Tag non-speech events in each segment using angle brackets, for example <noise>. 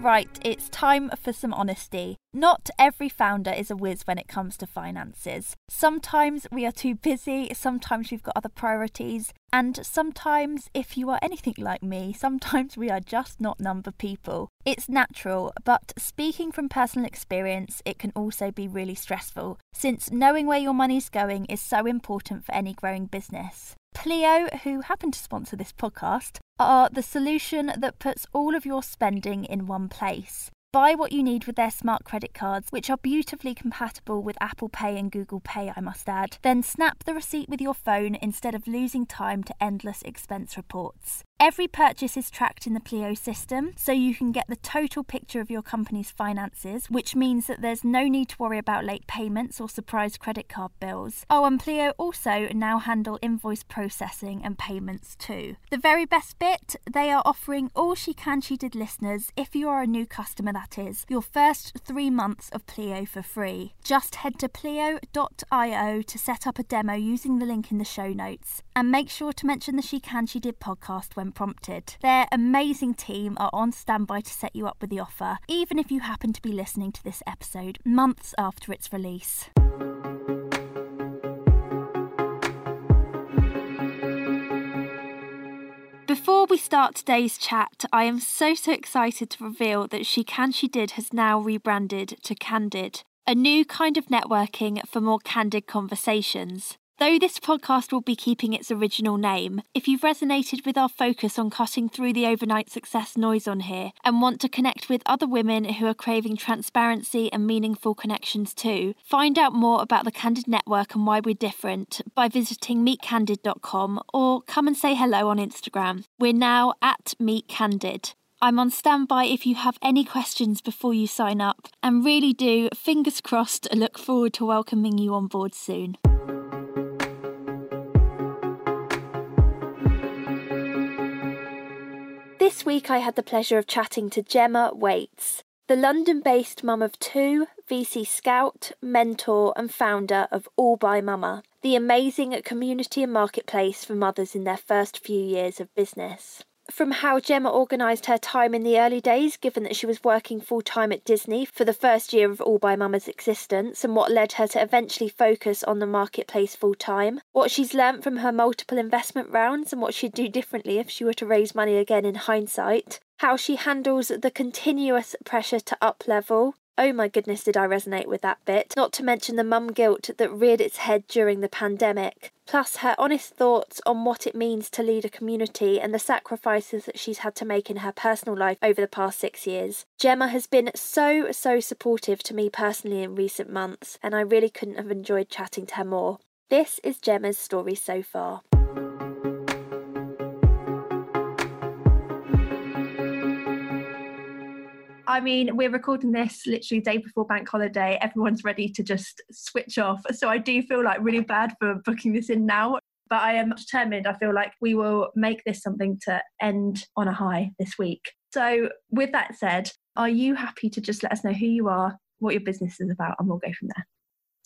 Right, it's time for some honesty. Not every founder is a whiz when it comes to finances. Sometimes we are too busy, sometimes we've got other priorities, and sometimes, if you are anything like me, sometimes we are just not number people. It's natural, but speaking from personal experience, it can also be really stressful, since knowing where your money's going is so important for any growing business. Pleo, who happen to sponsor this podcast, are the solution that puts all of your spending in one place. Buy what you need with their smart credit cards, which are beautifully compatible with Apple Pay and Google Pay, I must add. Then snap the receipt with your phone instead of losing time to endless expense reports. Every purchase is tracked in the Pleo system, so you can get the total picture of your company's finances, which means that there's no need to worry about late payments or surprise credit card bills. Oh, and Pleo also now handle invoice processing and payments too. The very best bit, they are offering all She Can She Did listeners, if you are a new customer that is, your first three months of Pleo for free. Just head to pleo.io to set up a demo using the link in the show notes, and make sure to mention the She Can She Did podcast when prompted. Their amazing team are on standby to set you up with the offer, even if you happen to be listening to this episode months after its release. Before we start today's chat, I am so so excited to reveal that She Can She Did has now rebranded to Candid, a new kind of networking for more candid conversations. Though this podcast will be keeping its original name, if you've resonated with our focus on cutting through the overnight success noise on here and want to connect with other women who are craving transparency and meaningful connections too, find out more about the Candid Network and why we're different by visiting meetcandid.com or come and say hello on Instagram. We're now at meetcandid. I'm on standby if you have any questions before you sign up, and really do, fingers crossed, look forward to welcoming you on board soon. This week I had the pleasure of chatting to Gemma Waits, the London based mum of two, VC scout, mentor, and founder of All by Mama, the amazing community and marketplace for mothers in their first few years of business from how Gemma organised her time in the early days, given that she was working full time at Disney for the first year of All by Mama's existence, and what led her to eventually focus on the marketplace full time, what she's learnt from her multiple investment rounds, and what she'd do differently if she were to raise money again in hindsight, how she handles the continuous pressure to up level, Oh my goodness, did I resonate with that bit. Not to mention the mum guilt that reared its head during the pandemic. Plus, her honest thoughts on what it means to lead a community and the sacrifices that she's had to make in her personal life over the past six years. Gemma has been so, so supportive to me personally in recent months, and I really couldn't have enjoyed chatting to her more. This is Gemma's story so far. I mean, we're recording this literally day before bank holiday. Everyone's ready to just switch off. So I do feel like really bad for booking this in now. But I am determined. I feel like we will make this something to end on a high this week. So, with that said, are you happy to just let us know who you are, what your business is about, and we'll go from there?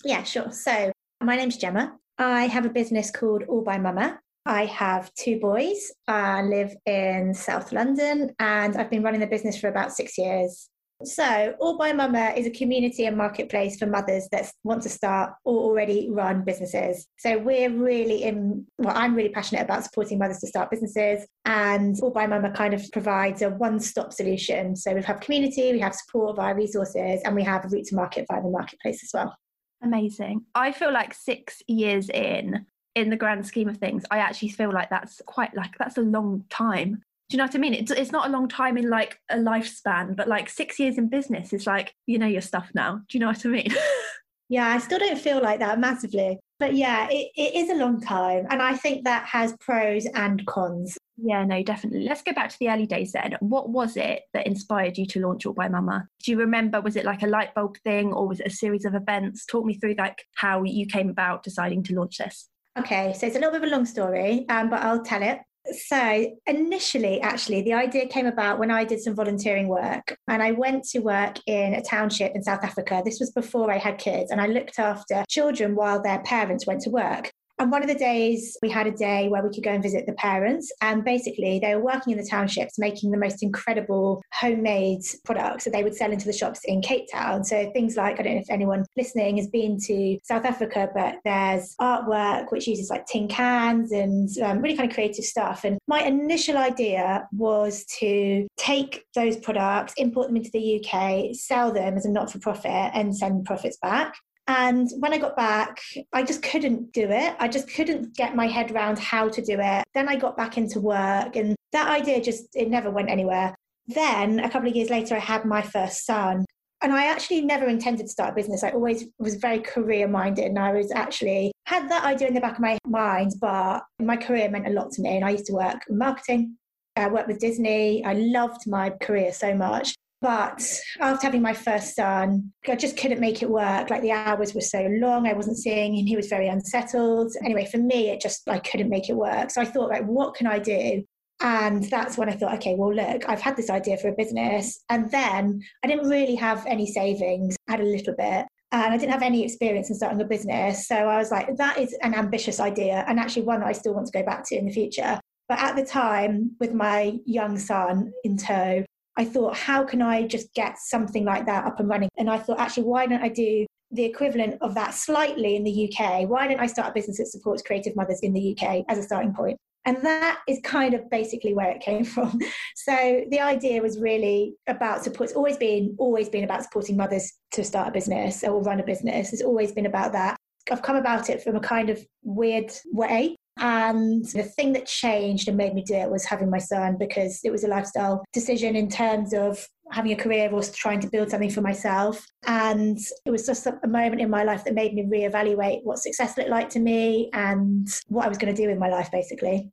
Yeah, sure. So, my name's Gemma. I have a business called All by Mama. I have two boys. I live in South London and I've been running the business for about six years. So, All by Mama is a community and marketplace for mothers that want to start or already run businesses. So, we're really in, well, I'm really passionate about supporting mothers to start businesses. And All by Mama kind of provides a one stop solution. So, we have community, we have support via resources, and we have a route to market via the marketplace as well. Amazing. I feel like six years in, in the grand scheme of things, I actually feel like that's quite like that's a long time. Do you know what I mean? It's, it's not a long time in like a lifespan, but like six years in business is like, you know, your stuff now. Do you know what I mean? <laughs> yeah, I still don't feel like that massively. But yeah, it, it is a long time. And I think that has pros and cons. Yeah, no, definitely. Let's go back to the early days then. What was it that inspired you to launch All by Mama? Do you remember, was it like a light bulb thing or was it a series of events? Talk me through like how you came about deciding to launch this. Okay, so it's a little bit of a long story, um, but I'll tell it. So, initially, actually, the idea came about when I did some volunteering work and I went to work in a township in South Africa. This was before I had kids, and I looked after children while their parents went to work. And one of the days we had a day where we could go and visit the parents. And basically, they were working in the townships making the most incredible homemade products that they would sell into the shops in Cape Town. So things like, I don't know if anyone listening has been to South Africa, but there's artwork which uses like tin cans and um, really kind of creative stuff. And my initial idea was to take those products, import them into the UK, sell them as a not for profit, and send profits back. And when I got back, I just couldn't do it. I just couldn't get my head around how to do it. Then I got back into work, and that idea just, it never went anywhere. Then a couple of years later, I had my first son. And I actually never intended to start a business. I always was very career minded, and I was actually had that idea in the back of my mind, but my career meant a lot to me. And I used to work in marketing. I worked with Disney. I loved my career so much. But after having my first son, I just couldn't make it work. Like the hours were so long, I wasn't seeing him. He was very unsettled. Anyway, for me, it just I couldn't make it work. So I thought, like, what can I do? And that's when I thought, okay, well, look, I've had this idea for a business. And then I didn't really have any savings, I had a little bit. And I didn't have any experience in starting a business. So I was like, that is an ambitious idea and actually one that I still want to go back to in the future. But at the time, with my young son in tow, I thought, how can I just get something like that up and running? And I thought, actually, why don't I do the equivalent of that slightly in the UK? Why don't I start a business that supports creative mothers in the UK as a starting point? And that is kind of basically where it came <laughs> from. So the idea was really about support. It's always been, always been about supporting mothers to start a business or run a business. It's always been about that. I've come about it from a kind of weird way. And the thing that changed and made me do it was having my son because it was a lifestyle decision in terms of having a career or trying to build something for myself. And it was just a moment in my life that made me reevaluate what success looked like to me and what I was going to do in my life, basically.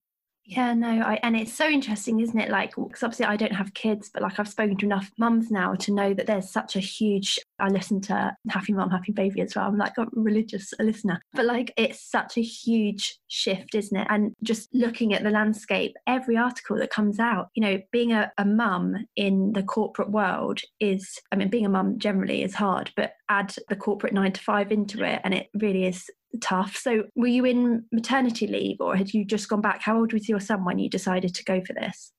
Yeah, no, I, and it's so interesting, isn't it? Like, because obviously I don't have kids, but like I've spoken to enough mums now to know that there's such a huge. I listen to Happy Mum, Happy Baby as well. I'm like a religious listener, but like it's such a huge shift, isn't it? And just looking at the landscape, every article that comes out, you know, being a, a mum in the corporate world is, I mean, being a mum generally is hard, but add the corporate nine to five into it, and it really is tough. So, were you in maternity leave or had you just gone back? How old was your son when you decided to go for this?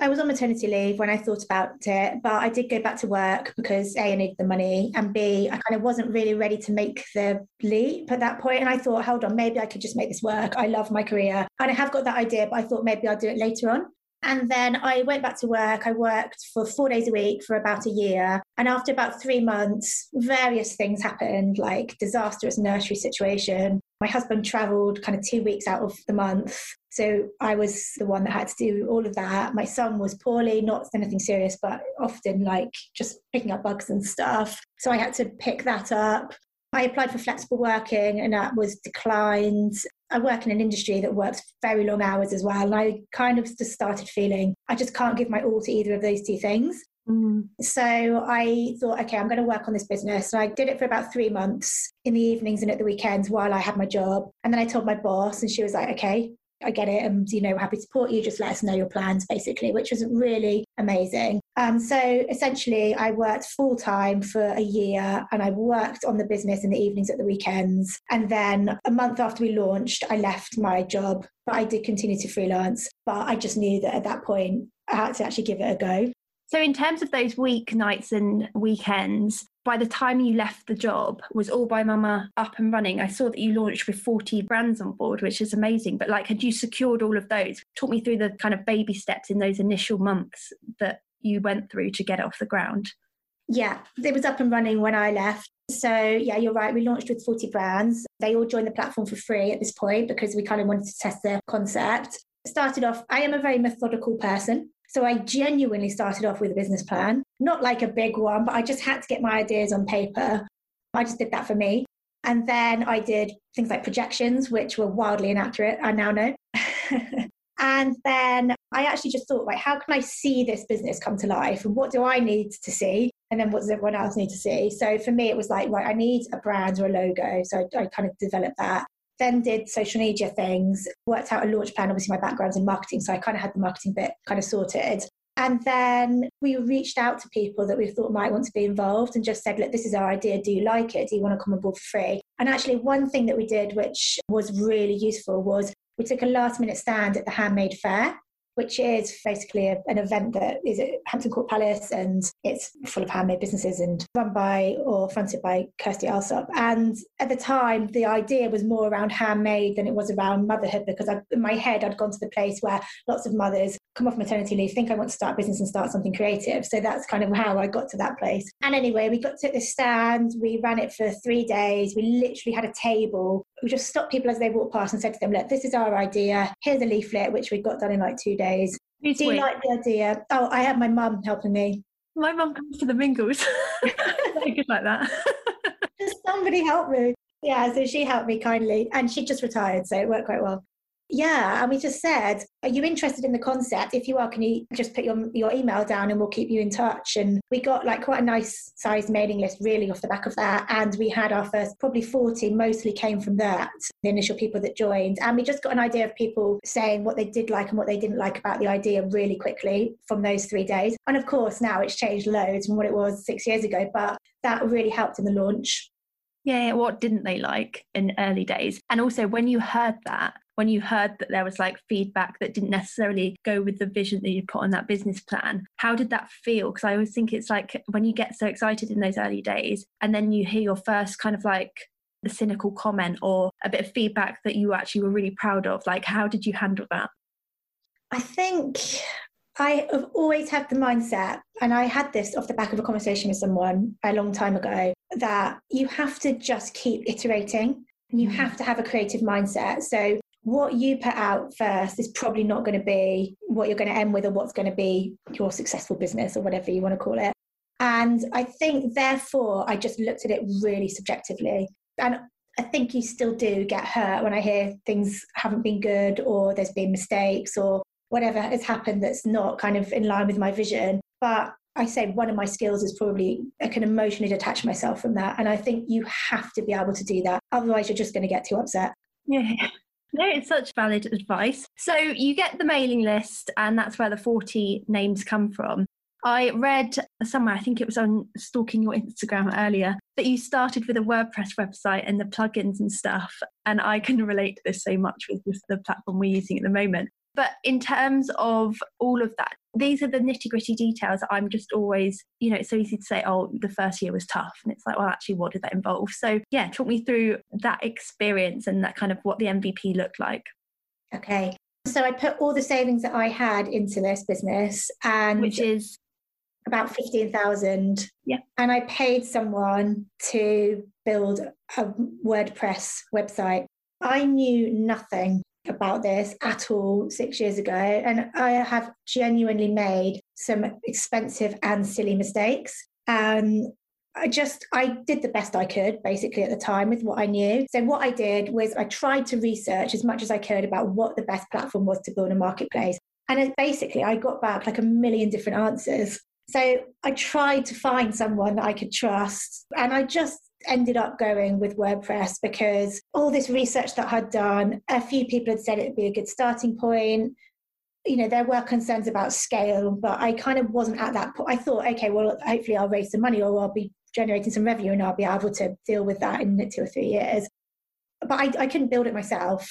I was on maternity leave when I thought about it, but I did go back to work because A, I needed the money, and B, I kind of wasn't really ready to make the leap at that point. And I thought, hold on, maybe I could just make this work. I love my career. And I have got that idea, but I thought maybe I'll do it later on. And then I went back to work. I worked for four days a week for about a year. And after about three months, various things happened, like disastrous nursery situation. My husband traveled kind of two weeks out of the month. So I was the one that had to do all of that. My son was poorly, not anything serious, but often like just picking up bugs and stuff. So I had to pick that up. I applied for flexible working and that was declined. I work in an industry that works very long hours as well. And I kind of just started feeling I just can't give my all to either of those two things. Mm. So I thought, okay, I'm going to work on this business. So I did it for about three months in the evenings and at the weekends while I had my job. And then I told my boss, and she was like, okay, I get it, and you know, happy to support you. Just let us know your plans, basically, which was really amazing. Um, so essentially, I worked full time for a year, and I worked on the business in the evenings at the weekends. And then a month after we launched, I left my job, but I did continue to freelance. But I just knew that at that point, I had to actually give it a go. So, in terms of those weeknights and weekends, by the time you left the job, was All by Mama up and running? I saw that you launched with 40 brands on board, which is amazing. But, like, had you secured all of those? Talk me through the kind of baby steps in those initial months that you went through to get off the ground. Yeah, it was up and running when I left. So, yeah, you're right. We launched with 40 brands. They all joined the platform for free at this point because we kind of wanted to test the concept. Started off, I am a very methodical person. So I genuinely started off with a business plan, not like a big one, but I just had to get my ideas on paper. I just did that for me. And then I did things like projections, which were wildly inaccurate, I now know. <laughs> and then I actually just thought, like, how can I see this business come to life? And what do I need to see? And then what does everyone else need to see? So for me, it was like, right, I need a brand or a logo. So I, I kind of developed that then did social media things, worked out a launch plan. Obviously, my background's in marketing, so I kind of had the marketing bit kind of sorted. And then we reached out to people that we thought might want to be involved and just said, look, this is our idea. Do you like it? Do you want to come on board for free? And actually, one thing that we did, which was really useful, was we took a last minute stand at the Handmade Fair which is basically a, an event that is at Hampton Court Palace and it's full of handmade businesses and run by or fronted by Kirstie Allsopp. And at the time, the idea was more around handmade than it was around motherhood because I, in my head, I'd gone to the place where lots of mothers come off maternity leave, think I want to start a business and start something creative. So that's kind of how I got to that place. And anyway, we got to the stand, we ran it for three days. We literally had a table. We just stopped people as they walked past and said to them, look, this is our idea. Here's a leaflet, which we got done in like two days. Do you like the idea? Oh, I had my mum helping me. My mum comes to the mingles. <laughs> Good like that. <laughs> just somebody help me. Yeah, so she helped me kindly and she just retired, so it worked quite well. Yeah, and we just said, Are you interested in the concept? If you are, can you just put your, your email down and we'll keep you in touch? And we got like quite a nice sized mailing list really off the back of that. And we had our first probably 40, mostly came from that, the initial people that joined. And we just got an idea of people saying what they did like and what they didn't like about the idea really quickly from those three days. And of course, now it's changed loads from what it was six years ago, but that really helped in the launch. Yeah, what didn't they like in early days? And also, when you heard that, when you heard that there was like feedback that didn't necessarily go with the vision that you put on that business plan, how did that feel? Because I always think it's like when you get so excited in those early days and then you hear your first kind of like the cynical comment or a bit of feedback that you actually were really proud of, like how did you handle that? I think I have always had the mindset, and I had this off the back of a conversation with someone a long time ago, that you have to just keep iterating and you mm. have to have a creative mindset. So what you put out first is probably not going to be what you're going to end with or what's going to be your successful business or whatever you want to call it. And I think, therefore, I just looked at it really subjectively. And I think you still do get hurt when I hear things haven't been good or there's been mistakes or whatever has happened that's not kind of in line with my vision. But I say one of my skills is probably I can emotionally detach myself from that. And I think you have to be able to do that. Otherwise, you're just going to get too upset. Yeah. No, it's such valid advice. So you get the mailing list, and that's where the 40 names come from. I read somewhere, I think it was on stalking your Instagram earlier, that you started with a WordPress website and the plugins and stuff. And I can relate to this so much with the platform we're using at the moment. But in terms of all of that, these are the nitty gritty details I'm just always, you know, it's so easy to say, oh, the first year was tough. And it's like, well, actually, what did that involve? So, yeah, talk me through that experience and that kind of what the MVP looked like. Okay. So I put all the savings that I had into this business and which is about 15,000. Yeah. And I paid someone to build a WordPress website. I knew nothing about this at all six years ago. And I have genuinely made some expensive and silly mistakes. And I just I did the best I could basically at the time with what I knew. So what I did was I tried to research as much as I could about what the best platform was to build a marketplace. And basically I got back like a million different answers. So I tried to find someone that I could trust and I just ended up going with WordPress because all this research that I'd done, a few people had said it'd be a good starting point. You know, there were concerns about scale, but I kind of wasn't at that point. I thought, okay, well, hopefully I'll raise some money or I'll be generating some revenue and I'll be able to deal with that in two or three years. But I, I couldn't build it myself.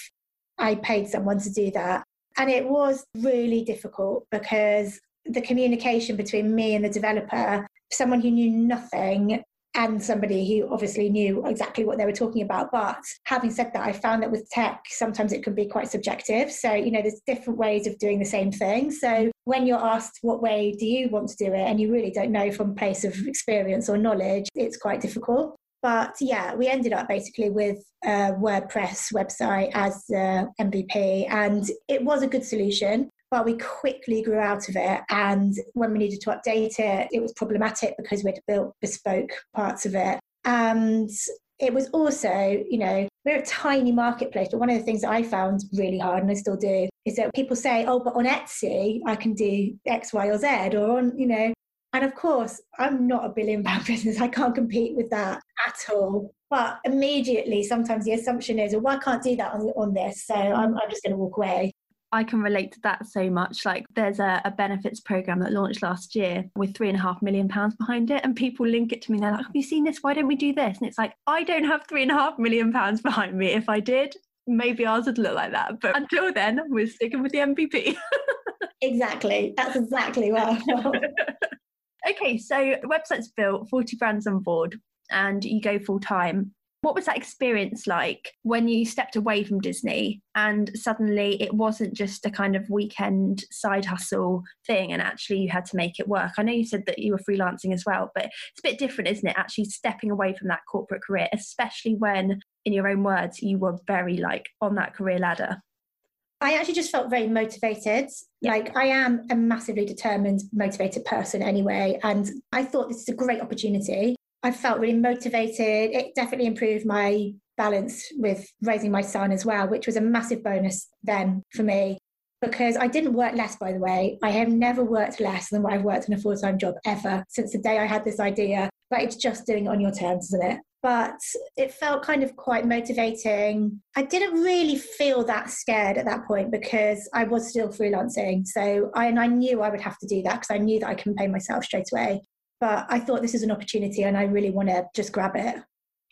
I paid someone to do that. And it was really difficult because the communication between me and the developer, someone who knew nothing and somebody who obviously knew exactly what they were talking about. But having said that, I found that with tech, sometimes it can be quite subjective. So, you know, there's different ways of doing the same thing. So, when you're asked what way do you want to do it, and you really don't know from place of experience or knowledge, it's quite difficult. But yeah, we ended up basically with a WordPress website as the MVP, and it was a good solution but we quickly grew out of it. And when we needed to update it, it was problematic because we'd built bespoke parts of it. And it was also, you know, we're a tiny marketplace, but one of the things that I found really hard, and I still do, is that people say, oh, but on Etsy, I can do X, Y, or Z, or on, you know, and of course, I'm not a billion pound <laughs> business. I can't compete with that at all. But immediately, sometimes the assumption is, well, I can't do that on, on this. So I'm, I'm just going to walk away. I can relate to that so much. Like there's a, a, benefits program that launched last year with three and a half million pounds behind it. And people link it to me. And They're like, Have you seen this? Why don't we do this? And it's like, I don't have three and a half million pounds behind me. If I did, maybe ours would look like that. But until then, we're sticking with the MVP. <laughs> exactly. That's exactly what <laughs> Okay, so the website's built, 40 brands on board, and you go full time. What was that experience like when you stepped away from Disney and suddenly it wasn't just a kind of weekend side hustle thing and actually you had to make it work? I know you said that you were freelancing as well, but it's a bit different, isn't it? Actually stepping away from that corporate career, especially when, in your own words, you were very like on that career ladder. I actually just felt very motivated. Yeah. Like I am a massively determined, motivated person anyway. And I thought this is a great opportunity. I felt really motivated. It definitely improved my balance with raising my son as well, which was a massive bonus then for me because I didn't work less, by the way. I have never worked less than what I've worked in a full time job ever since the day I had this idea. But it's just doing it on your terms, isn't it? But it felt kind of quite motivating. I didn't really feel that scared at that point because I was still freelancing. So I, and I knew I would have to do that because I knew that I couldn't pay myself straight away. But I thought this is an opportunity and I really want to just grab it.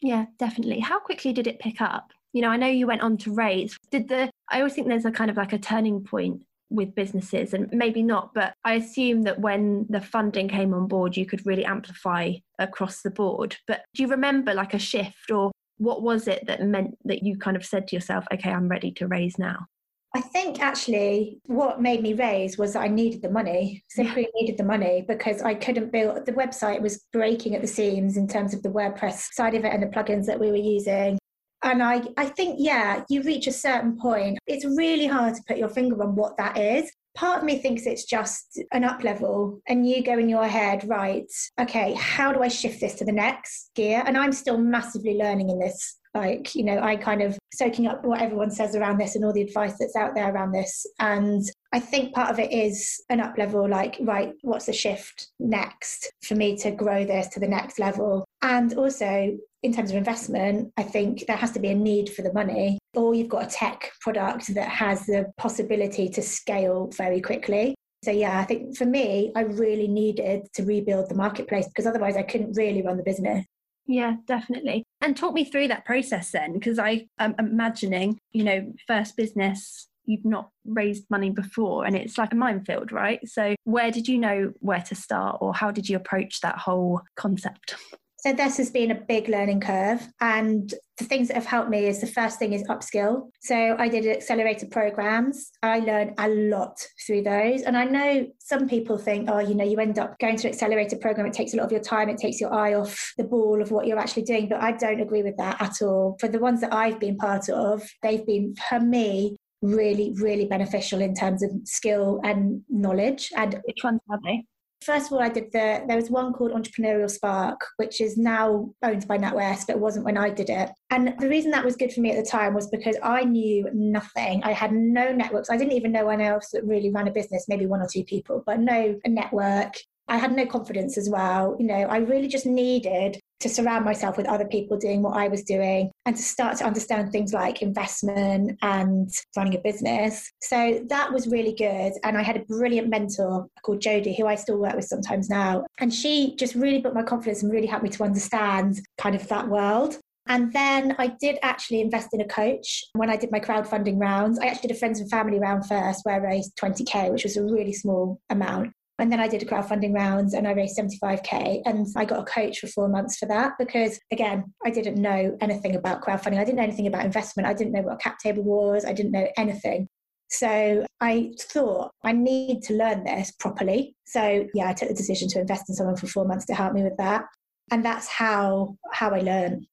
Yeah, definitely. How quickly did it pick up? You know, I know you went on to raise. Did the, I always think there's a kind of like a turning point with businesses and maybe not, but I assume that when the funding came on board, you could really amplify across the board. But do you remember like a shift or what was it that meant that you kind of said to yourself, okay, I'm ready to raise now? I think actually what made me raise was that I needed the money, simply yeah. needed the money because I couldn't build the website was breaking at the seams in terms of the WordPress side of it and the plugins that we were using. And I, I think, yeah, you reach a certain point. It's really hard to put your finger on what that is. Part of me thinks it's just an up level, and you go in your head, right, okay, how do I shift this to the next gear? And I'm still massively learning in this like you know i kind of soaking up what everyone says around this and all the advice that's out there around this. And i think part of it is an up level like right what's the shift next for me to grow this to the next level? And also in terms of investment i think there has to be a need for the money or you've got a tech product that has the possibility to scale very quickly. So yeah, I think for me, I really needed to rebuild the marketplace because otherwise I couldn't really run the business. Yeah, definitely. And talk me through that process then, because I am imagining, you know, first business, you've not raised money before and it's like a minefield, right? So, where did you know where to start or how did you approach that whole concept? So this has been a big learning curve. And the things that have helped me is the first thing is upskill. So I did accelerated programs. I learned a lot through those. And I know some people think, oh, you know, you end up going to an accelerated program, it takes a lot of your time, it takes your eye off the ball of what you're actually doing. But I don't agree with that at all. For the ones that I've been part of, they've been, for me, really, really beneficial in terms of skill and knowledge. And which ones are they? First of all, I did the, there was one called Entrepreneurial Spark, which is now owned by NatWest, but it wasn't when I did it. And the reason that was good for me at the time was because I knew nothing. I had no networks. I didn't even know anyone else that really ran a business, maybe one or two people, but no network. I had no confidence as well. You know, I really just needed to surround myself with other people doing what I was doing and to start to understand things like investment and running a business. So that was really good. And I had a brilliant mentor called Jodie, who I still work with sometimes now. And she just really built my confidence and really helped me to understand kind of that world. And then I did actually invest in a coach when I did my crowdfunding rounds. I actually did a friends and family round first where I raised 20K, which was a really small amount. And then I did a crowdfunding round and I raised 75K. And I got a coach for four months for that because, again, I didn't know anything about crowdfunding. I didn't know anything about investment. I didn't know what a cap table was. I didn't know anything. So I thought I need to learn this properly. So yeah, I took the decision to invest in someone for four months to help me with that. And that's how how I learn.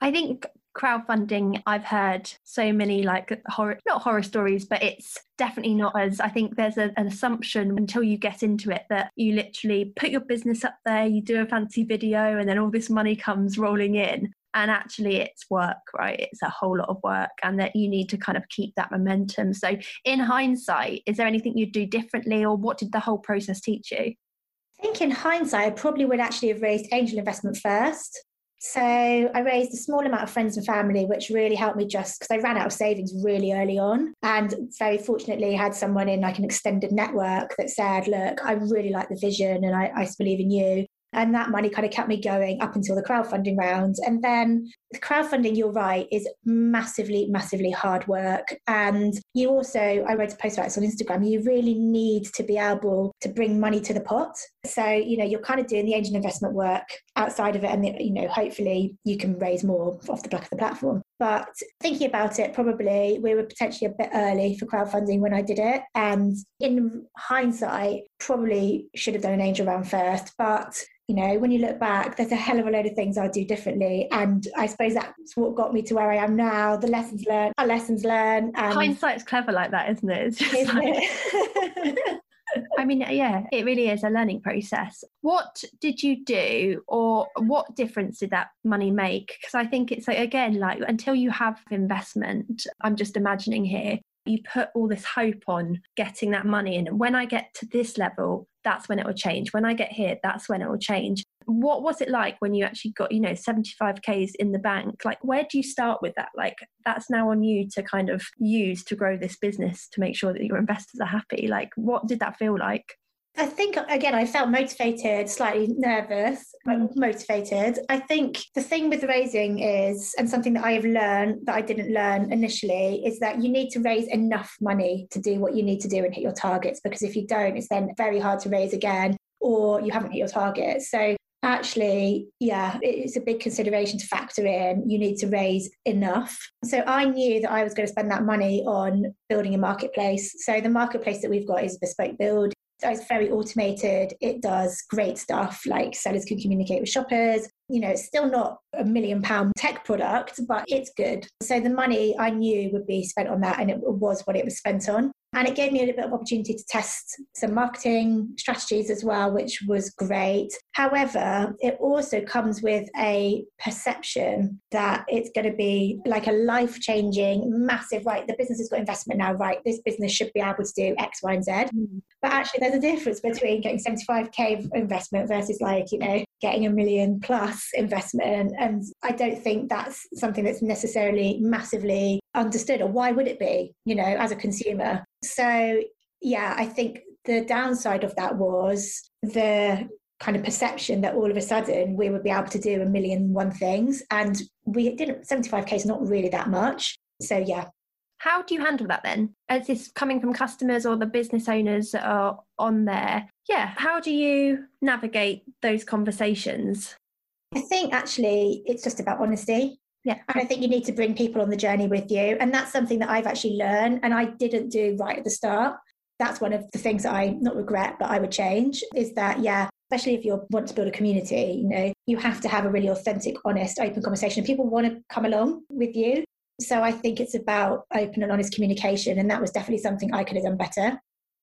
I think crowdfunding i've heard so many like horror not horror stories but it's definitely not as i think there's a, an assumption until you get into it that you literally put your business up there you do a fancy video and then all this money comes rolling in. And actually it's work right? It's a whole lot of work and that you need to kind of keep that momentum. So in hindsight is there anything you'd do differently or what did the whole process teach you? I think in hindsight, I probably would actually have raised angel investment first So I raised a small amount of friends and family, which really helped me just because I ran out of savings really early on. And very fortunately had someone in like an extended network that said, look, I really like the vision and I, I believe in you. And that money kind of kept me going up until the crowdfunding round. And then the crowdfunding, you're right, is massively, massively hard work. And you also, I wrote a post about this on Instagram, you really need to be able to bring money to the pot. So, you know, you're kind of doing the angel investment work outside of it. And, you know, hopefully you can raise more off the back of the platform. But thinking about it, probably we were potentially a bit early for crowdfunding when I did it. And in hindsight, probably should have done an angel round first. But you know, when you look back, there's a hell of a load of things I'd do differently. And I suppose that's what got me to where I am now. The lessons learned are lessons learned. And Hindsight's clever like that, isn't it? <laughs> Isn't like... it? <laughs> I mean, yeah, it really is a learning process. What did you do, or what difference did that money make? Because I think it's like, again, like until you have investment, I'm just imagining here, you put all this hope on getting that money in. And when I get to this level, that's when it will change. When I get here, that's when it will change. What was it like when you actually got, you know, 75Ks in the bank? Like, where do you start with that? Like, that's now on you to kind of use to grow this business to make sure that your investors are happy. Like, what did that feel like? I think again, I felt motivated, slightly nervous, but mm. motivated. I think the thing with raising is, and something that I have learned that I didn't learn initially, is that you need to raise enough money to do what you need to do and hit your targets. Because if you don't, it's then very hard to raise again, or you haven't hit your targets. So actually, yeah, it's a big consideration to factor in. You need to raise enough. So I knew that I was going to spend that money on building a marketplace. So the marketplace that we've got is bespoke build. It's very automated. It does great stuff like sellers can communicate with shoppers. You know, it's still not a million pound tech product, but it's good. So the money I knew would be spent on that, and it was what it was spent on. And it gave me a little bit of opportunity to test some marketing strategies as well, which was great. However, it also comes with a perception that it's going to be like a life changing, massive, right? The business has got investment now, right? This business should be able to do X, Y, and Z. But actually, there's a difference between getting 75K investment versus like, you know, getting a million plus investment. And I don't think that's something that's necessarily massively understood, or why would it be, you know, as a consumer? So, yeah, I think the downside of that was the kind of perception that all of a sudden we would be able to do a million one things. And we didn't, 75K is not really that much. So, yeah. How do you handle that then? Is this coming from customers or the business owners that are on there? Yeah. How do you navigate those conversations? I think actually it's just about honesty. Yeah. And I think you need to bring people on the journey with you. And that's something that I've actually learned and I didn't do right at the start. That's one of the things that I not regret, but I would change is that, yeah, especially if you want to build a community, you know, you have to have a really authentic, honest, open conversation. People want to come along with you. So I think it's about open and honest communication. And that was definitely something I could have done better.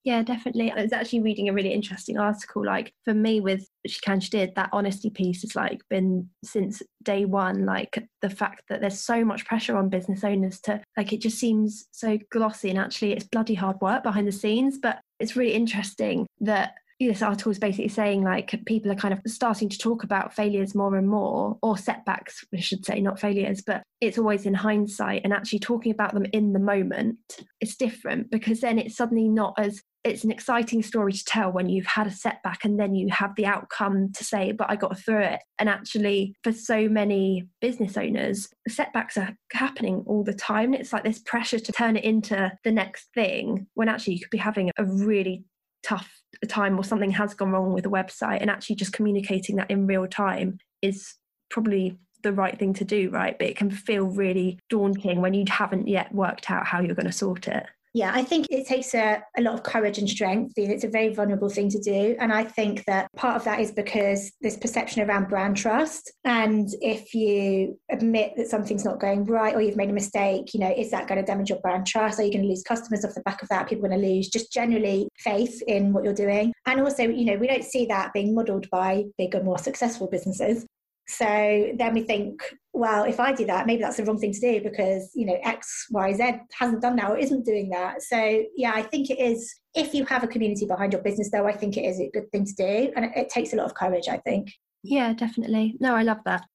Yeah, definitely. I was actually reading a really interesting article. Like for me, with She Can She Did, that honesty piece has like been since day one. Like the fact that there's so much pressure on business owners to like it just seems so glossy, and actually it's bloody hard work behind the scenes. But it's really interesting that this article is basically saying like people are kind of starting to talk about failures more and more or setbacks we should say not failures but it's always in hindsight and actually talking about them in the moment it's different because then it's suddenly not as it's an exciting story to tell when you've had a setback and then you have the outcome to say but i got through it. And actually for so many business owners setbacks are happening all the time. It's like this pressure to turn it into the next thing when actually you could be having a really tough time or something has gone wrong with the website and actually just communicating that in real time is probably the right thing to do right? But it can feel really daunting when you haven't yet worked out how you're going to sort it yeah, I think it takes a, a lot of courage and strength. It's a very vulnerable thing to do. And I think that part of that is because there's perception around brand trust. And if you admit that something's not going right or you've made a mistake, you know, is that going to damage your brand trust? Are you going to lose customers off the back of that? People going to lose just generally faith in what you're doing. And also, you know, we don't see that being modeled by bigger, more successful businesses. So then we think, well, if I do that, maybe that's the wrong thing to do because, you know, X, Y, Z hasn't done that or isn't doing that. So, yeah, I think it is, if you have a community behind your business, though, I think it is a good thing to do. And it, takes a lot of courage, I think. Yeah, definitely. No, I love that.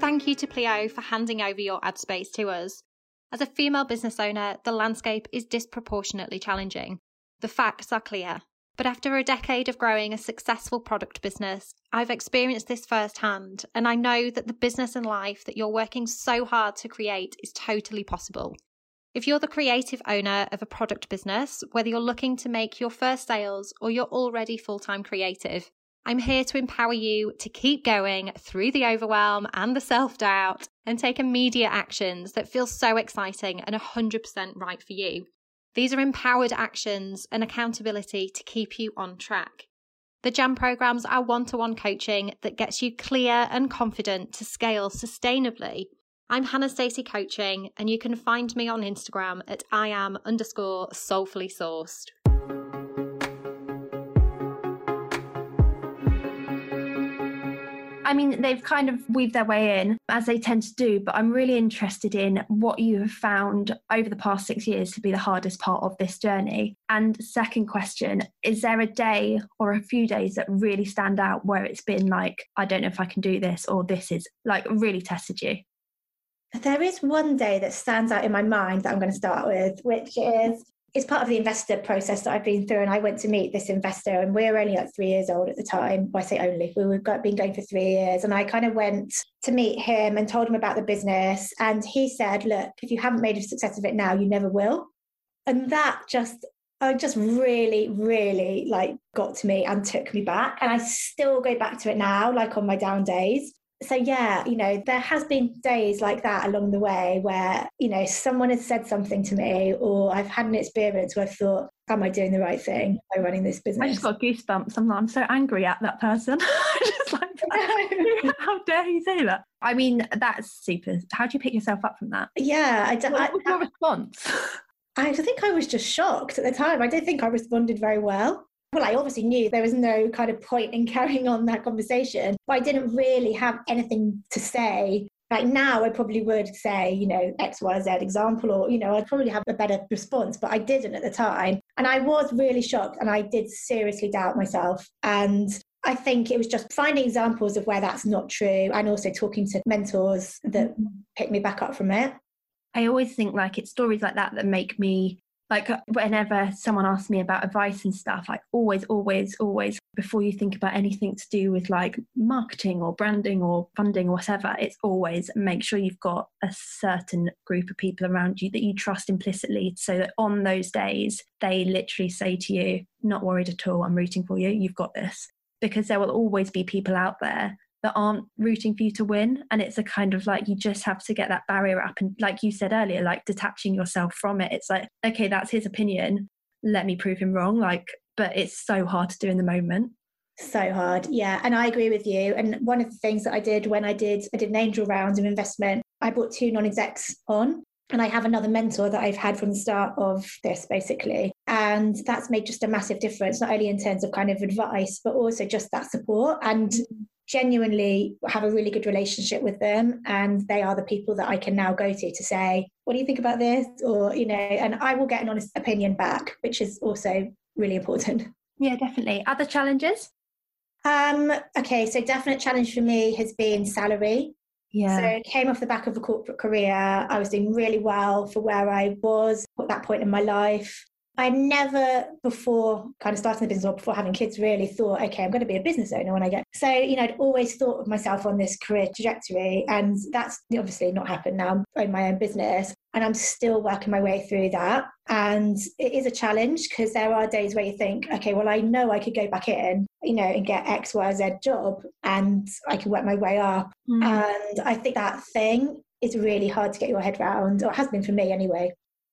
Thank you to Pleo for handing over your ad space to us. As a female business owner, the landscape is disproportionately challenging the facts are clear. But after a decade of growing a successful product business, I've experienced this firsthand, and I know that the business and life that you're working so hard to create is totally possible. If you're the creative owner of a product business, whether you're looking to make your first sales or you're already full time creative, I'm here to empower you to keep going through the overwhelm and the self doubt and take immediate actions that feel so exciting and 100% right for you. These are empowered actions and accountability to keep you on track. The JAM programs are one to one coaching that gets you clear and confident to scale sustainably I'm Hannah Stacey Coaching, and you can find me on Instagram at I am underscore soulfully sourced. I mean, they've kind of weaved their way in as they tend to do, but I'm really interested in what you have found over the past six years to be the hardest part of this journey. And second question, is there a day or a few days that really stand out where it's been like, I don't know if I can do this, or this is like really tested you? There is one day that stands out in my mind that I'm going to start with, which is it's part of the investor process that I've been through. And I went to meet this investor, and we were only like three years old at the time. Well, I say only, we were been going for three years. And I kind of went to meet him and told him about the business. And he said, Look, if you haven't made a success of it now, you never will. And that just I just really, really like got to me and took me back. And I still go back to it now, like on my down days so yeah you know there has been days like that along the way where you know someone has said something to me or i've had an experience where i've thought am i doing the right thing by running this business i just got goosebumps. I'm, I'm so angry at that person. <laughs> Just like <laughs> <laughs> how dare he say that? I mean that's super. How do you pick yourself up from that? Yeah i don't what was your response? I think I was just shocked at the time. I don't think I responded very well well, I obviously knew there was no kind of point in <laughs> carrying on that conversation, but I didn't really have anything to say. Like now, I probably would say, you know, X, Y, Z example, or, you know, I'd probably have a better response, but I didn't at the time. And I was really shocked and I did seriously doubt myself. And I think it was just finding examples of where that's not true and also talking to mentors that mm-hmm. me back up from it. I always think like it's stories like that that make me like uh, whenever someone asks me about advice and stuff like always always always before you think about anything to do with like marketing or branding or funding or whatever it's always make sure you've got a certain group of people around you that you trust implicitly so that on those days they literally say to you not worried at all i'm rooting for you you've got this. Because there will always be people out there that aren't rooting for you to win. And it's a kind of like you just have to get that barrier up and like you said earlier like detaching yourself from it. It's like okay that's his opinion. Let me prove him wrong. Like but it's so hard to do in the moment. So hard. Yeah. And i agree with you. And one of the things that i did when i did i did an angel round of investment i brought two non-execs on. And I have another mentor that I've had from the start of this, basically. And that's made just a massive difference, not only in terms of kind of advice, but also just that support. And mm-hmm genuinely have a really good relationship with them and they are the people that I can now go to to say what do you think about this or you know and I will get an honest opinion back which is also really important yeah definitely other challenges um okay so definite challenge for me has been salary yeah. So it came off the back of a corporate career. I was doing really well for where I was at that point in my life. I never before kind of starting the business or before having kids really thought, okay, I'm going to be a business owner when I get. So, you know, I'd always thought of myself on this career trajectory. And that's obviously not happened now. I own my own business and I'm still working my way through that. And it is a challenge because there are days where you think, okay, well, I know I could go back in, you know, and get X, Y, Z job and I can work my way up. Mm. And I think that thing is really hard to get your head around, or it has been for me anyway.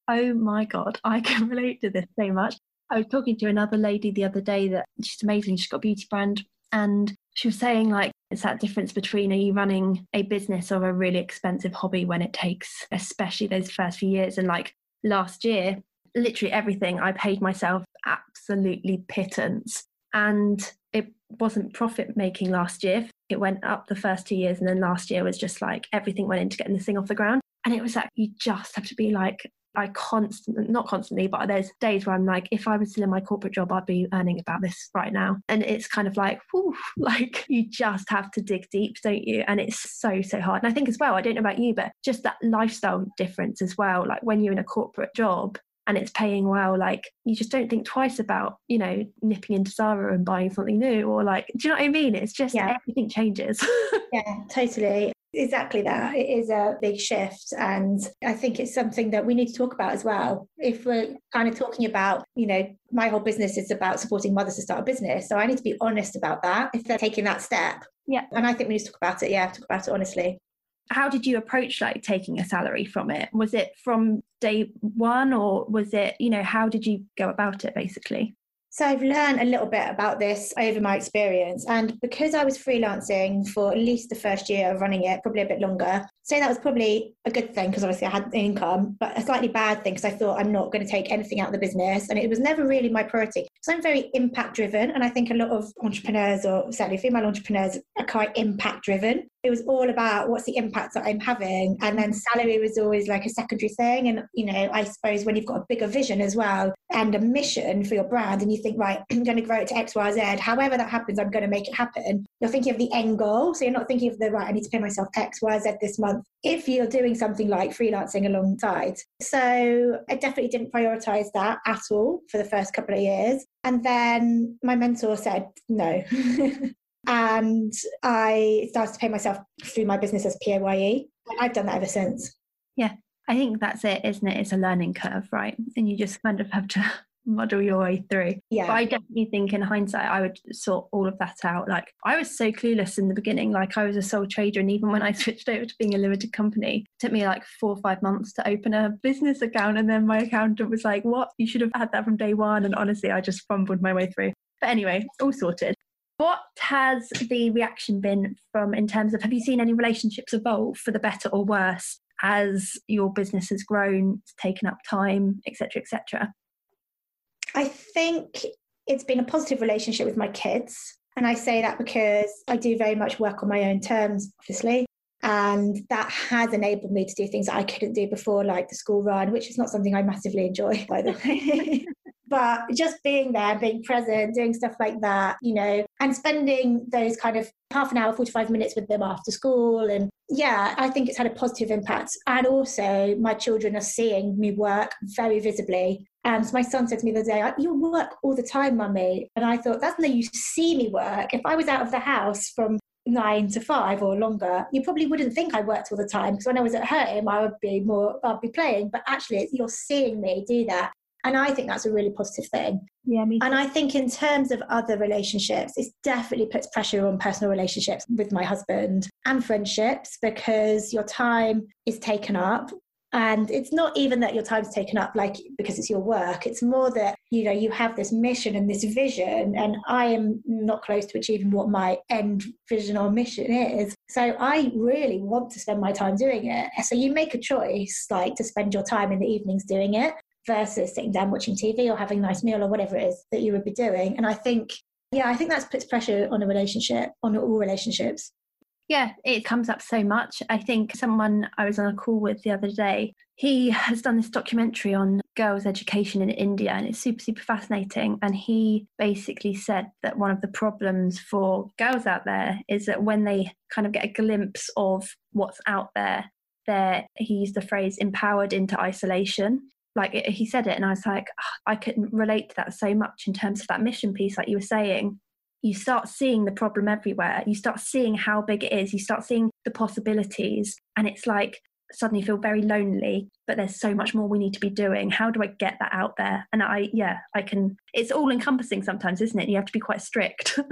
Oh my God, <laughs> I can relate to this so much. I was talking to another lady the other day that she's amazing. She's got a beauty brand. And she was saying, like, it's that difference between are you running a business or a really expensive hobby when it takes, especially those first few years. And like last year, literally everything I paid myself absolutely pittance. And it wasn't profit making last year. It went up the first two years. And then last year was just like everything went into getting this thing off the ground. And it was like, you just have to be like, I constantly, not constantly, but there's days where I'm like, if I was still in my corporate job, I'd be earning about this right now. And it's kind of like, <laughs> whew, like you just have to dig deep, don't you? And it's so, so hard. And I think as well, I don't know about you, but just that lifestyle difference as well. Like when you're in a corporate job, and it's paying well, like you just don't think twice about, you know, nipping into Zara and buying something new or like, do you know what I mean? It's just yeah. everything changes. <laughs> yeah, totally. Exactly that. It is a big shift. And I think it's something that we need to talk about as well. If we're kind of talking about, you know, my whole business is about supporting mothers to start a business. So I need to be honest about that if they're taking that step. Yeah. And I think we need to talk about it. Yeah, talk about it honestly. How did you approach like taking a salary from it? Was it from day one or was it, you know, how did you go about it basically? So I've learned a little bit about this over my experience. And because I was freelancing for at least the first year of running it, probably a bit longer, so that was probably a good thing because obviously I had income, but a slightly bad thing because I thought I'm not going to take anything out of the business. And it was never really my priority. So I'm very impact driven. And I think a lot of entrepreneurs, or certainly female entrepreneurs, are quite impact driven. It was all about what's the impact that I'm having. And then salary was always like a secondary thing. And, you know, I suppose when you've got a bigger vision as well and a mission for your brand, and you think, right, I'm going to grow it to X, Y, Z, however that happens, I'm going to make it happen. You're thinking of the end goal. So you're not thinking of the, right, I need to pay myself X, Y, Z this month if you're doing something like freelancing alongside. So I definitely didn't prioritize that at all for the first couple of years. And then my mentor said no. <laughs> and I started to pay myself through my business as PAYE. I've done that ever since. Yeah, I think that's it, isn't it? It's a learning curve, right? And you just kind of have to <laughs> muddle your way through. Yeah. But I definitely think in hindsight, I would sort all of that out. Like I was so clueless in the beginning. Like I was a sole trader. And even when I <laughs> switched over to being a limited company, it took me like four or five months to open a business account. And then my accountant was like, what? You should have had that from day one. And honestly, I just fumbled my way through. But anyway, all sorted. What has the reaction been from in terms of have you seen any relationships evolve for the better or worse as your business has grown, taken up time, etc., etc.? I think it's been a positive relationship with my kids. And I say that because I do very much work on my own terms, obviously. And that has enabled me to do things that I couldn't do before, like the school run, which is not something I massively enjoy, by the <laughs> way. But just being there, being present, doing stuff like that, you know, and spending those kind of half an hour, 45 minutes with them after school. And yeah, I think it's had a positive impact. And also, my children are seeing me work very visibly. And so my son said to me the other day, You work all the time, mummy. And I thought, That's no, you see me work. If I was out of the house from nine to five or longer, you probably wouldn't think I worked all the time because when I was at home, I would be more, I'd be playing. But actually, you're seeing me do that. And I think that's a really positive thing. Yeah, me too. And I think in terms of other relationships, it definitely puts pressure on personal relationships with my husband and friendships because your time is taken up. And it's not even that your time's taken up like because it's your work. It's more that, you know, you have this mission and this vision, and I am not close to achieving what my end vision or mission is. So I really want to spend my time doing it. So you make a choice, like to spend your time in the evenings doing it versus sitting down watching TV or having a nice meal or whatever it is that you would be doing. And I think, yeah, I think that puts pressure on a relationship, on all relationships. Yeah, it comes up so much. I think someone I was on a call with the other day, he has done this documentary on girls' education in India and it's super, super fascinating. And he basically said that one of the problems for girls out there is that when they kind of get a glimpse of what's out there, they're, he used the phrase empowered into isolation like it, he said it and i was like oh, i can relate to that so much in terms of that mission piece like you were saying. You start seeing the problem everywhere. You start seeing how big it is. You start seeing the possibilities and it's like suddenly feel very lonely but there's so much more we need to be doing. How do i get that out there? And i yeah i can it's all encompassing sometimes isn't it? You have to be quite strict. <laughs>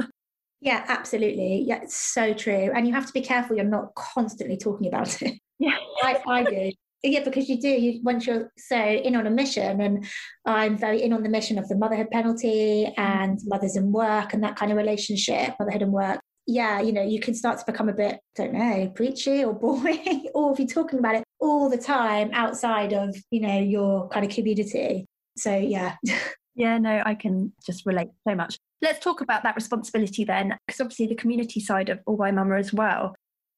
Yeah absolutely. Yeah it's so true. And you have to be careful you're not constantly talking about it. Yeah. <laughs> I, I do yeah because you do you once you're so in on a mission and i'm very in on the mission of the motherhood penalty and mm-hmm. mothers and work and that kind of relationship motherhood and work. Yeah you know you can start to become a bit don't know preachy or boring <laughs> or if you're talking about it all the time outside of you know your kind of community. So yeah. <laughs> Yeah no i can just relate so much. Let's talk about that responsibility then because obviously the community side of all by mama as well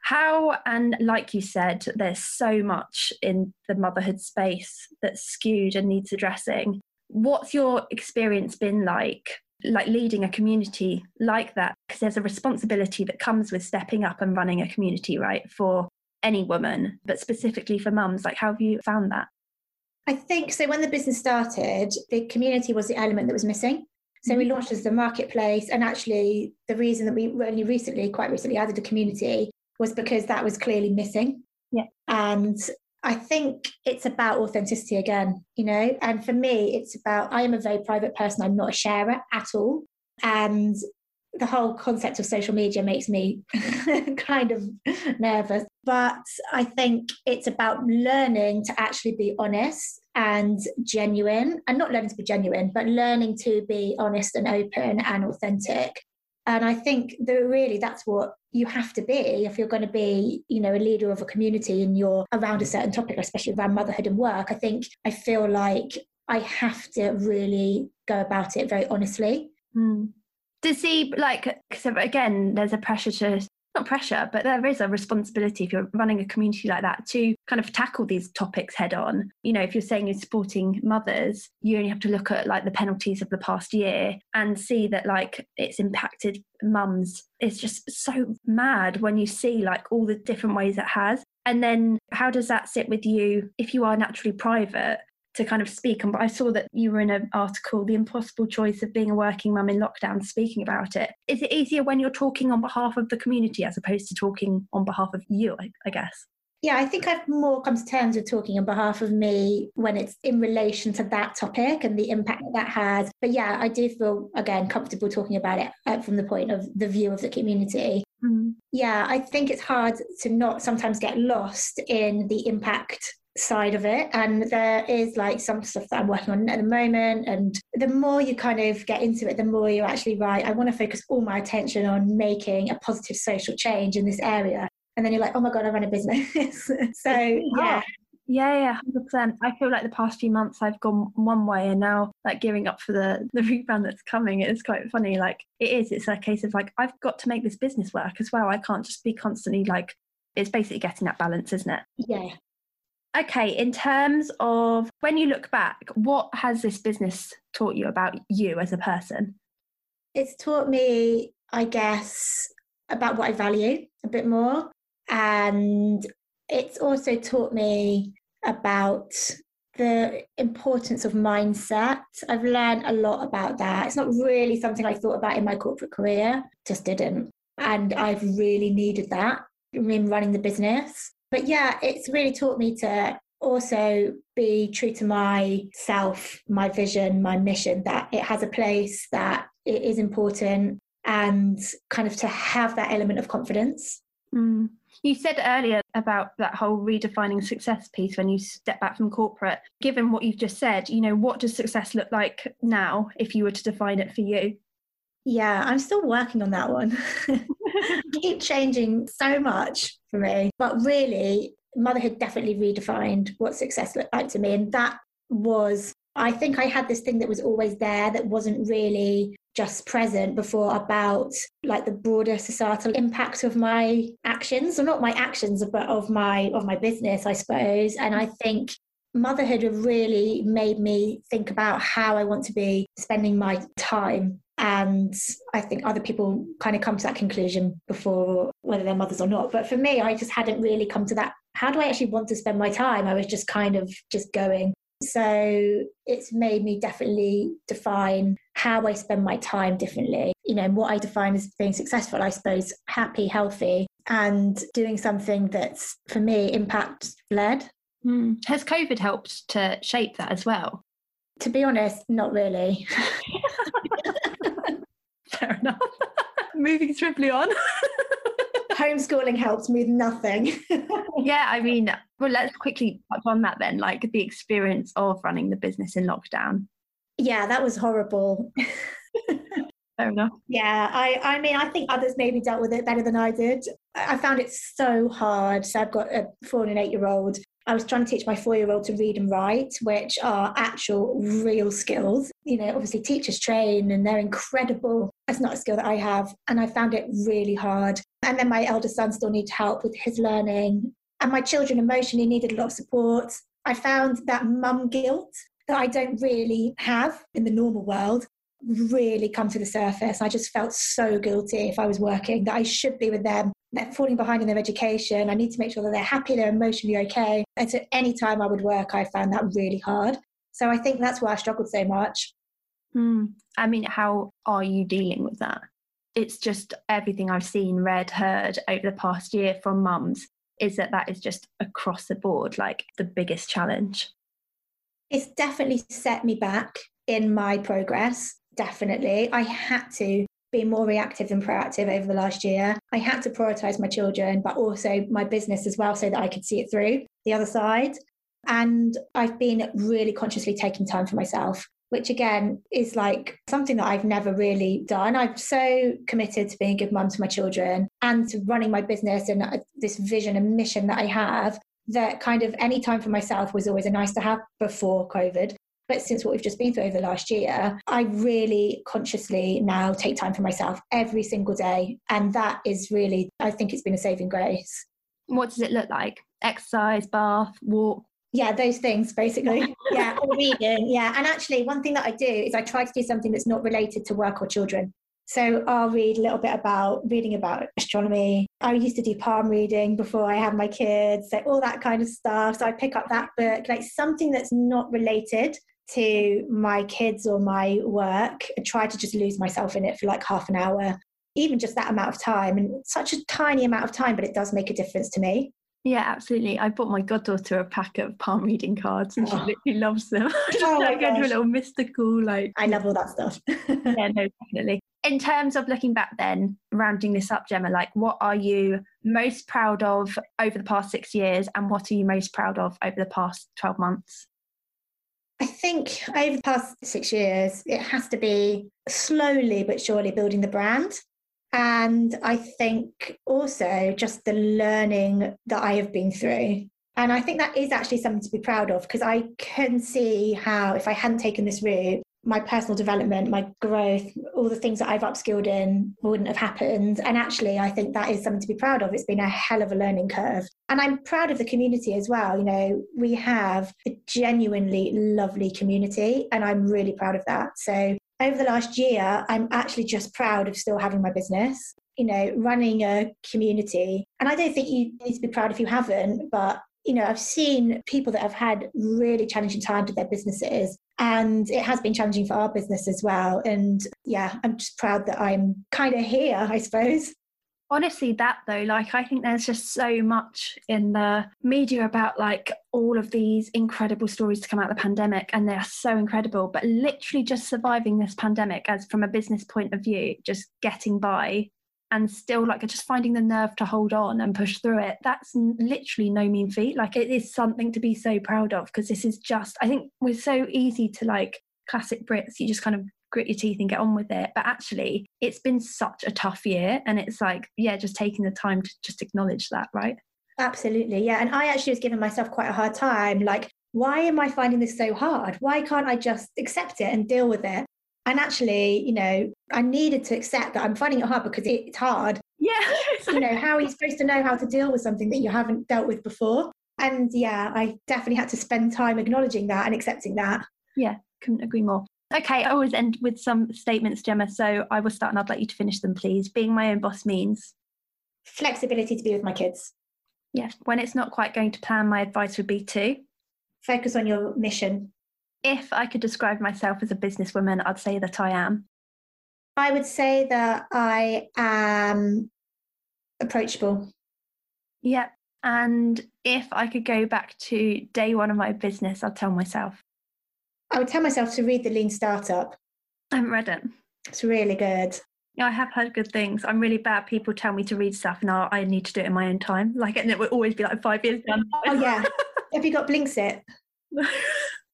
How, and like you said, there's so much in the motherhood space that's skewed and needs addressing. What's your experience been like, like leading a community like that? Because there's a responsibility that comes with stepping up and running a community, right, for any woman, but specifically for mums. Like, how have you found that? I think so. When the business started, the community was the element that was missing. So we mm-hmm. launched as the marketplace, and actually, the reason that we only recently, quite recently, added a community was because that was clearly missing. Yeah. And I think it's about authenticity again, you know. And for me, it's about I am a very private person. I'm not a sharer at all, and the whole concept of social media makes me <laughs> kind of nervous. But I think it's about learning to actually be honest and genuine, and not learning to be genuine, but learning to be honest and open and authentic. And I think that really that's what you have to be if you're going to be, you know, a leader of a community and you're around a certain topic, especially around motherhood and work. I think I feel like I have to really go about it very honestly. Mm does he like because again there's a pressure to not pressure but there is a responsibility if you're running a community like that to kind of tackle these topics head on. You know if you're saying you're supporting mothers you only have to look at like the penalties of the past year and see that like it's impacted mums. It's just so mad when you see like all the different ways it has. And then how does that sit with you if you are naturally private to kind of speak. And but I saw that you were in an article, The Impossible Choice of Being a Working Mum in Lockdown, speaking about it. Is it easier when you're talking on behalf of the community as opposed to talking on behalf of you, I, I guess? Yeah, I think I've more come to terms with talking on behalf of me when it's in relation to that topic and the impact that, that has. But yeah, I do feel, again, comfortable talking about it uh, from the point of the view of the community. Mm. Yeah, I think it's hard to not sometimes get lost in the impact side of it and there is like some stuff that i'm working on at the moment and the more you kind of get into it the more you're actually right i want to focus all my attention on making a positive social change in this area and then you're like oh my god i run a business <laughs> so yeah yeah, yeah, hundred percent. I feel like the past few months I've gone one way, and now like gearing up for the the rebound that's coming. It's quite funny. Like it is. It's a case of like I've got to make this business work as well. I can't just be constantly like. It's basically getting that balance, isn't it? Yeah, Okay, in terms of when you look back, what has this business taught you about you as a person? It's taught me, I guess, about what I value a bit more. And it's also taught me about the importance of mindset. I've learned a lot about that. It's not really something I thought about in my corporate career, just didn't. And I've really needed that in running the business but yeah, it's really taught me to also be true to myself, my vision, my mission, that it has a place, that it is important, and kind of to have that element of confidence. Mm. You said earlier about that whole redefining success piece when you step back from corporate. Given what you've just said, you know, what does success look like now if you were to define it for you? Yeah, I'm still working on that one. <laughs> Keep changing so much for me. But really, motherhood definitely redefined what success looked like to me. And that was, I think I had this thing that was always there that wasn't really just present before about like the broader societal impact of my actions or not my actions but of my of my business i suppose and i think motherhood have really made me think about how i want to be spending my time and I think other people kind of come to that conclusion before, whether they're mothers or not. But for me, I just hadn't really come to that. How do I actually want to spend my time? I was just kind of just going. So it's made me definitely define how I spend my time differently. You know, what I define as being successful, I suppose, happy, healthy, and doing something that's for me impact led. Mm. Has COVID helped to shape that as well? To be honest, not really. <laughs> Fair enough. Moving swiftly on. <laughs> Homeschooling helps me with nothing. <laughs> yeah, I mean, well, let's quickly touch on that then, like the experience of running the business in lockdown. Yeah, that was horrible. Fair enough. Yeah, I, I mean, I think others maybe dealt with it better than I did. I found it so hard. So I've got a four and an eight year old, I was trying to teach my four year old to read and write, which are actual real skills. You know, obviously teachers train and they're incredible. That's not a skill that I have. And I found it really hard. And then my eldest son still needed help with his learning. And my children emotionally needed a lot of support. I found that mum guilt that I don't really have in the normal world really come to the surface. I just felt so guilty if I was working that I should be with them. They're falling behind in their education. I need to make sure that they're happy, they're emotionally okay. And so any time I would work, I found that really hard. So I think that's why I struggled so much. Hmm. I mean, how are you dealing with that? It's just everything I've seen, read, heard over the past year from mums is that that is just across the board like the biggest challenge. It's definitely set me back in my progress. Definitely. I had to be more reactive than proactive over the last year. I had to prioritize my children, but also my business as well, so that I could see it through the other side. And I've been really consciously taking time for myself which again is like something that I've never really done. I'm so committed to being a good mum to my children and to running my business and uh, this vision and mission that I have that kind of any time for myself was always a nice to have before COVID. But since what we've just been through over the last year, I really consciously now take time for myself every single day. And that is really, I think it's been a saving grace. What does it look like? Exercise, bath, walk, yeah, those things basically. <laughs> yeah, or reading. Yeah. And actually, one thing that I do is I try to do something that's not related to work or children. So I'll read a little bit about reading about astronomy. I used to do palm reading before I had my kids, so all that kind of stuff. So I pick up that book, like something that's not related to my kids or my work, and try to just lose myself in it for like half an hour, even just that amount of time. And such a tiny amount of time, but it does make a difference to me. Yeah, absolutely. I bought my goddaughter a pack of palm reading cards and she oh. literally loves them. <laughs> oh like into a little mystical like I love all that stuff. <laughs> yeah, no, definitely. In terms of looking back then, rounding this up, Gemma, like what are you most proud of over the past six years and what are you most proud of over the past 12 months? I think over the past six years, it has to be slowly but surely building the brand. And I think also just the learning that I have been through. And I think that is actually something to be proud of because I can see how, if I hadn't taken this route, my personal development, my growth, all the things that I've upskilled in wouldn't have happened. And actually, I think that is something to be proud of. It's been a hell of a learning curve. And I'm proud of the community as well. You know, we have a genuinely lovely community, and I'm really proud of that. So over the last year, I'm actually just proud of still having my business, you know, running a community. And I don't think you need to be proud if you haven't, but you know, I've seen people that have had really challenging times with their businesses, and it has been challenging for our business as well. And yeah, I'm just proud that I'm kind of here, I suppose honestly that though like i think there's just so much in the media about like all of these incredible stories to come out of the pandemic and they're so incredible but literally just surviving this pandemic as from a business point of view just getting by and still like just finding the nerve to hold on and push through it that's literally no mean feat like it is something to be so proud of because this is just i think we're so easy to like classic brits you just kind of grit your teeth and get on with it. But actually, it's been such a tough year. And it's like, yeah, just taking the time to just acknowledge that, right? Absolutely. Yeah. And I actually was giving myself quite a hard time. Like, why am I finding this so hard? Why can't I just accept it and deal with it? And actually, you know, I needed to accept that I'm finding it hard because it's hard. Yeah. <laughs> you know, how are you supposed to know how to deal with something that you haven't dealt with before? And yeah, I definitely had to spend time acknowledging that and accepting that. Yeah, couldn't agree more. Okay, I always end with some statements, Gemma. So I will start and I'd like you to finish them, please. Being my own boss means flexibility to be with my kids. Yes. When it's not quite going to plan, my advice would be to focus on your mission. If I could describe myself as a businesswoman, I'd say that I am. I would say that I am approachable. Yep. And if I could go back to day one of my business, I'd tell myself I would tell myself to read The Lean Startup. I haven't read it. It's really good. Yeah, I have heard good things. I'm really bad. People tell me to read stuff, and I need to do it in my own time. Like, and it will always be like five years done. Oh yeah. <laughs> have you got Blinksit? <laughs>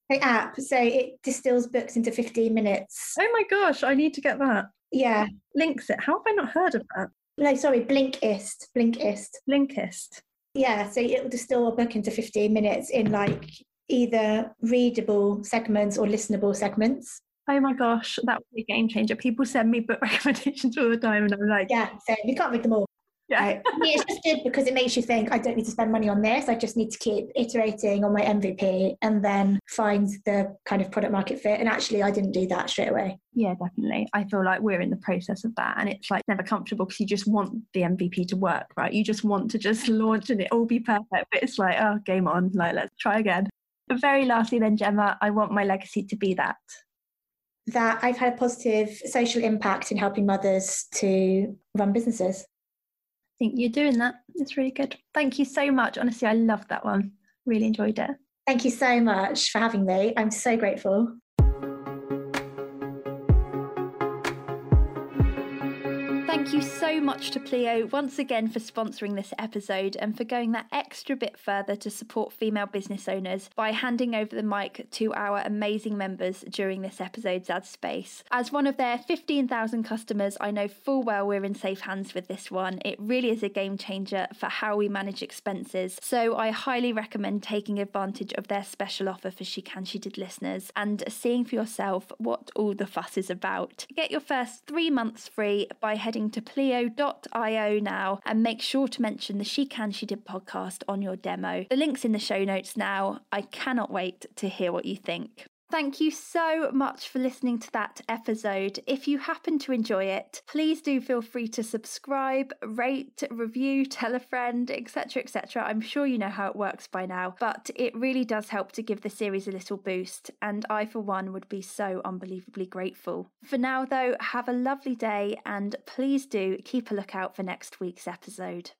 the app. So it distills books into 15 minutes. Oh my gosh, I need to get that. Yeah. Linksit. How have I not heard of that? No, sorry, Blinkist. Blinkist. Blinkist. Yeah, so it will distill a book into 15 minutes in like either readable segments or listenable segments. Oh my gosh, that would be a game changer. People send me book <laughs> recommendations all the time, and I'm like, yeah, so you can't read them all. Yeah. Right. it's just good because it makes you think I don't need to spend money on this. I just need to keep iterating on my MVP and then find the kind of product market fit. And actually, I didn't do that straight away. Yeah, definitely. I feel like we're in the process of that. And it's like never comfortable because you just want the MVP to work, right? You just want to just <laughs> launch and it all be perfect. But it's like, oh, game on. Like, let's try again. But very lastly, then, Gemma, I want my legacy to be that. That I've had a positive social impact in helping mothers to run businesses. Think you're doing that. It's really good. Thank you so much. Honestly, I loved that one. Really enjoyed it. Thank you so much for having me. I'm so grateful. Thank you so much to Pleo once again for sponsoring this episode and for going that extra bit further to support female business owners by handing over the mic to our amazing members during this episode's ad space. As one of their 15,000 customers, I know full well we're in safe hands with this one. It really is a game changer for how we manage expenses. So I highly recommend taking advantage of their special offer for She Can She Did listeners and seeing for yourself what all the fuss is about. Get your first three months free by heading to pleo.io now and make sure to mention the She Can She Did podcast on your demo. The link's in the show notes now. I cannot wait to hear what you think. Thank you so much for listening to that episode. If you happen to enjoy it, please do feel free to subscribe, rate, review, tell a friend, etc. etc. I'm sure you know how it works by now, but it really does help to give the series a little boost, and I, for one, would be so unbelievably grateful. For now, though, have a lovely day and please do keep a lookout for next week's episode.